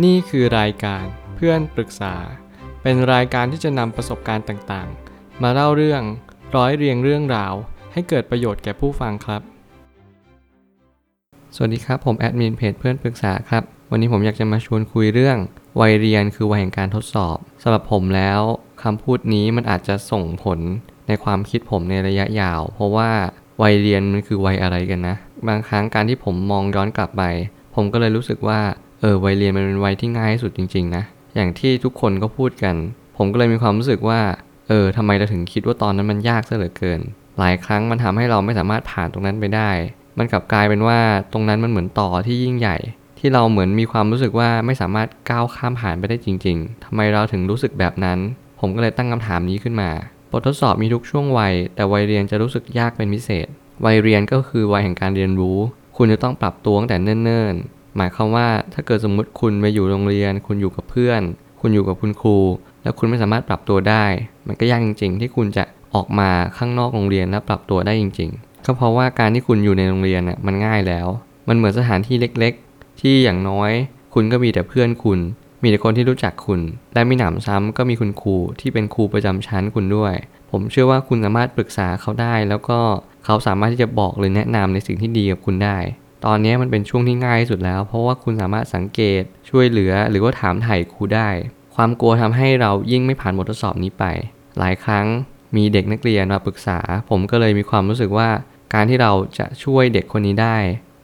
นี่คือรายการเพื่อนปรึกษา เป็นรายการที่จะนำประสบการณ์ต่างๆ มาเล่าเรื่องร้อยเรียงเรื่องราว ให้เกิดประโยชน์แก่ผู้ฟังครับ สวัสดีครับ ผมแอดมินเพจเพื่อนปรึกษาครับ วันนี้ผมอยากจะมาชวนคุยเรื่อง วัยเรียนคือวัยแห่งการทดสอบสำหรับผมแล้วคำพูดนี้มันอาจจะส่งผลในความคิดผมในระยะยาว เพราะว่าวัยเรียนมันคือวัยอะไรกันนะ บางครั้งการที่ผมมองย้อนกลับไป ผมก็เลยรู้สึกว่า เออวัยเรียนมันเป็นวัยที่ง่ายที่สุดจริง ๆ นะ อย่างที่ทุกคนก็พูดกัน ผมก็เลยมีความรู้สึกว่า เออทำไมเราถึงคิดว่าตอนนั้นมันยากซะเหลือเกิน หลายครั้งมันทำให้เราไม่สามารถผ่านตรงนั้นไปได้ มันกลับกลายเป็นว่าตรงนั้นมันเหมือนต่อที่ยิ่งใหญ่ ที่เราเหมือนมีความรู้สึกว่าไม่สามารถก้าวข้ามผ่านไปได้จริง ๆทำไมเราถึงรู้สึกแบบนั้น ผมก็เลยตั้งคำถามนี้ขึ้นมา บททดสอบมีทุกช่วงวัย แต่วัยเรียนจะรู้สึกยากเป็นพิเศษ วัยเรียนก็คือวัยแห่งการเรียนรู้ คุณจะต้องปรับตัวตั้งแต่เนิ่นๆ หมายความว่าถ้าเกิดสมมุติคุณไปอยู่โรงเรียน คุณอยู่กับเพื่อน คุณอยู่กับคุณครู แล้วคุณไม่สามารถปรับตัวได้ มันก็ยากจริง ๆ ที่คุณจะออกมาข้างนอกโรงเรียนและปรับตัวได้จริง ๆ ก็เพราะว่าการที่คุณอยู่ในโรงเรียนน่ะมันง่ายแล้ว มันเหมือนสถานที่เล็กๆ ที่อย่างน้อย คุณก็มีแต่เพื่อนคุณ มีแต่คนที่รู้จักคุณ และมีหนำซ้ำก็มีคุณครูที่เป็นครูประจำชั้นคุณด้วย ผมเชื่อว่าคุณสามารถปรึกษาเขาได้ แล้วก็เขาสามารถที่จะบอกหรือแนะนำในสิ่งที่ดีกับคุณได้ ตอนนี้มันเป็นช่วงที่ง่ายที่สุดแล้ว เพราะว่าคุณสามารถสังเกตช่วยเหลือ หรือว่าถามไถ่ครูได้ ความกลัวทำให้เรายิ่งไม่ผ่านบททดสอบนี้ไป หลายครั้งมีเด็กนักเรียนมาปรึกษา ผมก็เลยมีความรู้สึกว่า การที่เราจะช่วยเด็กคนนี้ได้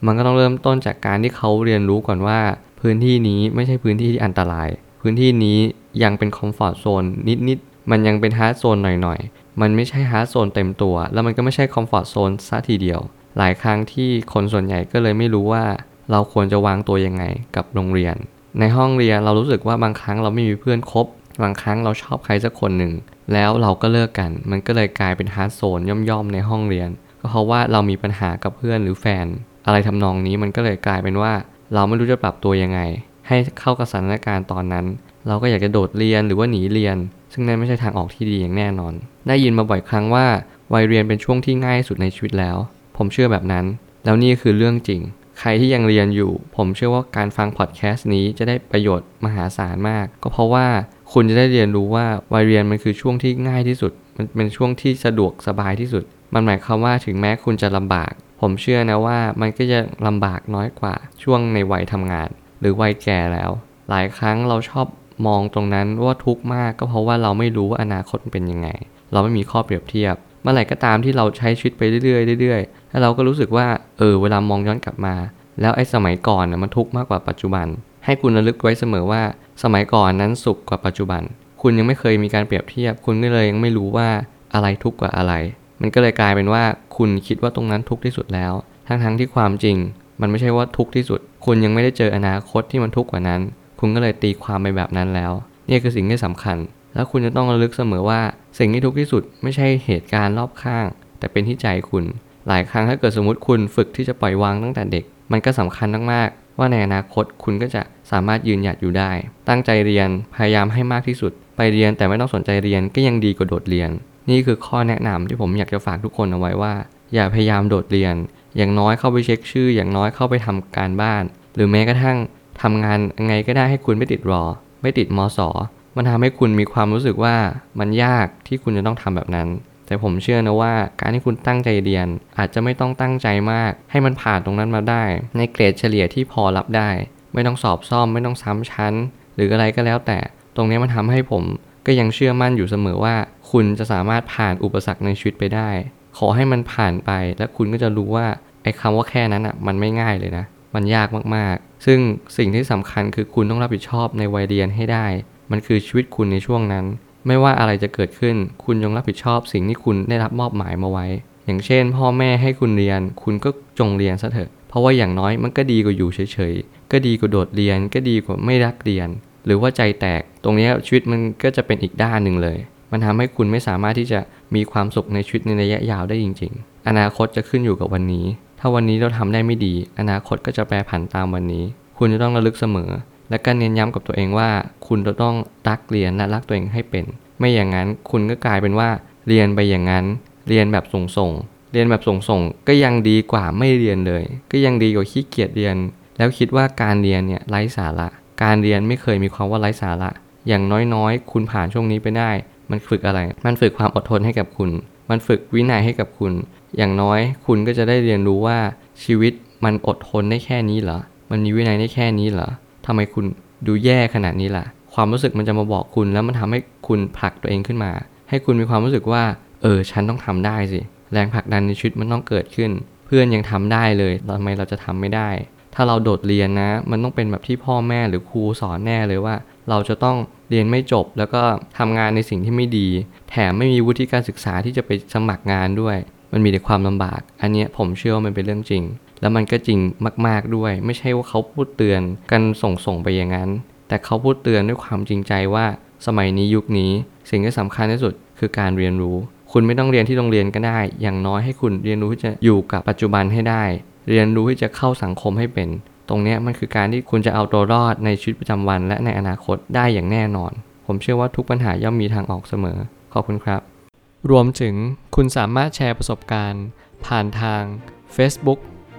มันก็ต้องเริ่มต้นจากการที่เขาเรียนรู้ก่อนว่า พื้นที่นี้ไม่ใช่พื้นที่ที่อันตราย พื้นที่นี้ยังเป็น comfort zone นิดๆมันยังเป็น hard zone หน่อยๆมันไม่ใช่ hard zone เต็มตัว แล้วมันก็ไม่ใช่ comfort zone ซะทีเดียว หลายครั้งที่คนส่วนใหญ่ก็เลยไม่รู้ว่า เราควรจะวางตัวยังไงกับโรงเรียน ในห้องเรียนเรารู้สึกว่าบางครั้งเราไม่มีเพื่อนคบ บางครั้งเราชอบใครสักคนหนึ่ง แล้วเราก็เลิกกัน มันก็เลยกลายเป็น hard zone ย่อมๆในห้องเรียน ก็เพราะว่าเรามีปัญหากับเพื่อนหรือแฟน อะไรทำนองนี้มันก็เลยกลายเป็นว่า เราไม่รู้จะปรับตัวยังไง ให้เข้ากับสถานการณ์ตอนนั้น เราก็อยากจะโดดเรียนหรือว่าหนีเรียน ซึ่งนั่นไม่ใช่ทางออกที่ดีอย่างแน่นอน ได้ยินมาบ่อยครั้งว่าวัยเรียนเป็นช่วงที่ง่ายสุดในชีวิตแล้ว ผมเชื่อแบบนั้น แล้วนี่คือเรื่องจริง ใครที่ยังเรียนอยู่ ผมเชื่อว่าการฟังพอดแคสต์นี้จะได้ประโยชน์มหาศาลมาก ก็เพราะว่าคุณจะได้เรียนรู้ว่าวัยเรียนมันคือช่วงที่ง่ายที่สุด มันเป็นช่วงที่สะดวกสบายที่สุด มันหมายความว่าถึงแม้คุณจะลำบาก ผมเชื่อนะว่ามันก็จะลำบากน้อยกว่าช่วงในวัยทำงาน หรือวัยแก่แล้ว หลายครั้งเราชอบมองตรงนั้นว่าทุกข์มากก็เพราะว่าเราไม่รู้ว่าอนาคตเป็นยังไง เราไม่มีข้อเปรียบเทียบ มื่อไหร่ก็ตามที่เราใช้ชีวิตไปเรื่อยๆเรื่อยๆแล้วเราก็รู้สึกว่าเออเวลามองย้อนกลับมา แล้วไอ้สมัยก่อนนะมันทุกข์มากกว่าปัจจุบัน ให้คุณระลึกไว้เสมอว่า สมัยก่อนนั้นสุขกว่าปัจจุบัน คุณยังไม่เคยมีการเปรียบเทียบ คุณก็เลยยังไม่รู้ว่าอะไรทุกข์กว่าอะไร มันก็เลยกลายเป็นว่าคุณคิดว่าตรงนั้นทุกข์ที่สุดแล้ว ทั้งๆที่ความจริง มันไม่ใช่ว่าทุกข์ที่สุด คุณยังไม่ได้เจออนาคตที่มันทุกข์กว่านั้น คุณก็เลยตีความไปแบบนั้นแล้ว นี่คือสิ่งที่สำคัญ แล้วคุณจะต้องระลึกเสมอว่า สิ่งที่ทุกข์ที่สุดไม่ใช่เหตุการณ์รอบข้าง แต่เป็นที่ใจคุณ หลายครั้งถ้าเกิดสมมติคุณฝึกที่จะปล่อยวางตั้งแต่เด็ก มันก็สำคัญมากๆ ว่าในอนาคตคุณก็จะสามารถยืนหยัดอยู่ได้ ตั้งใจเรียนพยายามให้มากที่สุด ไปเรียนแต่ไม่ต้องสนใจเรียนก็ยังดีกว่าโดดเรียน นี่คือข้อแนะนำที่ผมอยากจะฝากทุกคนเอาไว้ว่า อย่าพยายามโดดเรียน อย่างน้อยเข้าไปเช็คชื่อ อย่างน้อยเข้าไปทำการบ้าน หรือแม้กระทั่งทำงานยังไงก็ได้ให้คุณไม่ติดรอ ไม่ติดมอส มันทำให้คุณมีความรู้สึกว่ามันยากที่คุณจะต้องทำแบบนั้น แต่ผมเชื่อนะว่าการที่คุณตั้งใจเรียน อาจจะไม่ต้องตั้งใจมาก ให้มันผ่านตรงนั้นมาได้ ในเกรดเฉลี่ยที่พอรับได้ ไม่ต้องสอบซ่อมไม่ต้องซ้ำชั้น หรืออะไรก็แล้วแต่ ตรงนี้มันทำให้ผมก็ยังเชื่อมั่นอยู่เสมอว่า คุณจะสามารถผ่านอุปสรรคในชีวิตไปได้ ขอให้มันผ่านไป และคุณก็จะรู้ว่าไอ้คำว่าแค่นั้นอะมันไม่ง่ายเลยนะ มันยากมากๆ ซึ่งสิ่งที่สำคัญคือคุณต้องรับผิดชอบในวัยเรียนให้ได้ มันคือชีวิตคุณในช่วงนั้น ไม่ว่าอะไรจะเกิดขึ้น คุณจงรับผิดชอบสิ่งที่คุณได้รับมอบหมายมาไว้ อย่างเช่น พ่อแม่ให้คุณเรียน คุณก็จงเรียนซะเถอะ เพราะว่าอย่างน้อยมันก็ดีกว่าอยู่เฉยๆ ก็ดีกว่าโดดเรียน ก็ดีกว่าไม่รักเรียน หรือว่าใจแตก ตรงนี้ชีวิตมันก็จะเป็นอีกด้านหนึ่งเลย มันทำให้คุณไม่สามารถที่จะมีความสุขในชีวิตในระยะยาวได้จริง ๆ อนาคตจะขึ้นอยู่กับวันนี้ ถ้าวันนี้เราทำได้ไม่ดี อนาคตก็จะแปรผันตามวันนี้ คุณจะต้องระลึกเสมอ และก็เน้นย้ำกับตัวเองว่า คุณจะต้องรักเรียนและรักตัวเองให้เป็น ไม่อย่างนั้นคุณก็กลายเป็นว่าเรียนไปอย่างนั้น เรียนแบบส่งๆเรียนแบบส่งๆก็ยังดีกว่าไม่เรียนเลย ก็ยังดีกว่าขี้เกียจเรียน แล้วคิดว่าการเรียนเนี่ยไร้สาระ การเรียนไม่เคยมีความว่าไร้สาระ อย่างน้อยๆ คุณผ่านช่วงนี้ไปได้ มันฝึกอะไร มันฝึกความอดทนให้กับคุณ มันฝึกวินัยให้กับคุณ อย่างน้อยคุณก็จะได้เรียนรู้ว่าชีวิตมันอดทนได้แค่นี้เหรอ มันมีวินัยได้แค่นี้เหรอ ทำไมคุณดูแย่ขนาดนี้ล่ะ ความรู้สึกมันจะมาบอกคุณแล้วมันทำให้คุณผลักตัวเองขึ้นมา ให้คุณมีความรู้สึกว่า เออ ฉันต้องทำได้สิ แรงผลักดันในชีวิตมันต้องเกิดขึ้น เพื่อนยังทำได้เลยทำไมเราจะทำไม่ได้ ถ้าเราโดดเรียนนะ มันต้องเป็นแบบที่พ่อแม่หรือครูสอนแน่เลยว่า เราจะต้องเรียนไม่จบ แล้วก็ทำงานในสิ่งที่ไม่ดี แถมไม่มีวุฒิการศึกษาที่จะไปสมัครงานด้วย มันมีแต่ความลำบาก อันนี้ผมเชื่อว่ามันเป็นเรื่องจริง แล้วมันก็จริงมากๆด้วย ไม่ใช่ว่าเขาพูดเตือนกันส่งส่งๆไปอย่างนั้น แต่เขาพูดเตือนด้วยความจริงใจว่า สมัยนี้ยุคนี้ สิ่งที่สำคัญที่สุดคือการเรียนรู้ คุณไม่ต้องเรียนที่โรงเรียนก็ได้ อย่างน้อยให้คุณเรียนรู้ที่จะอยู่กับปัจจุบันให้ได้ เรียนรู้ที่จะเข้าสังคมให้เป็น ตรงนี้มันคือการที่คุณจะเอาตัวรอดในชีวิตประจำวัน และในอนาคตได้อย่างแน่นอน ผมเชื่อว่าทุกปัญหาย่อมมีทางออกเสมอ ขอบคุณครับ รวมถึงคุณสามารถแชร์ประสบการณ์ ผ่านทาง Facebook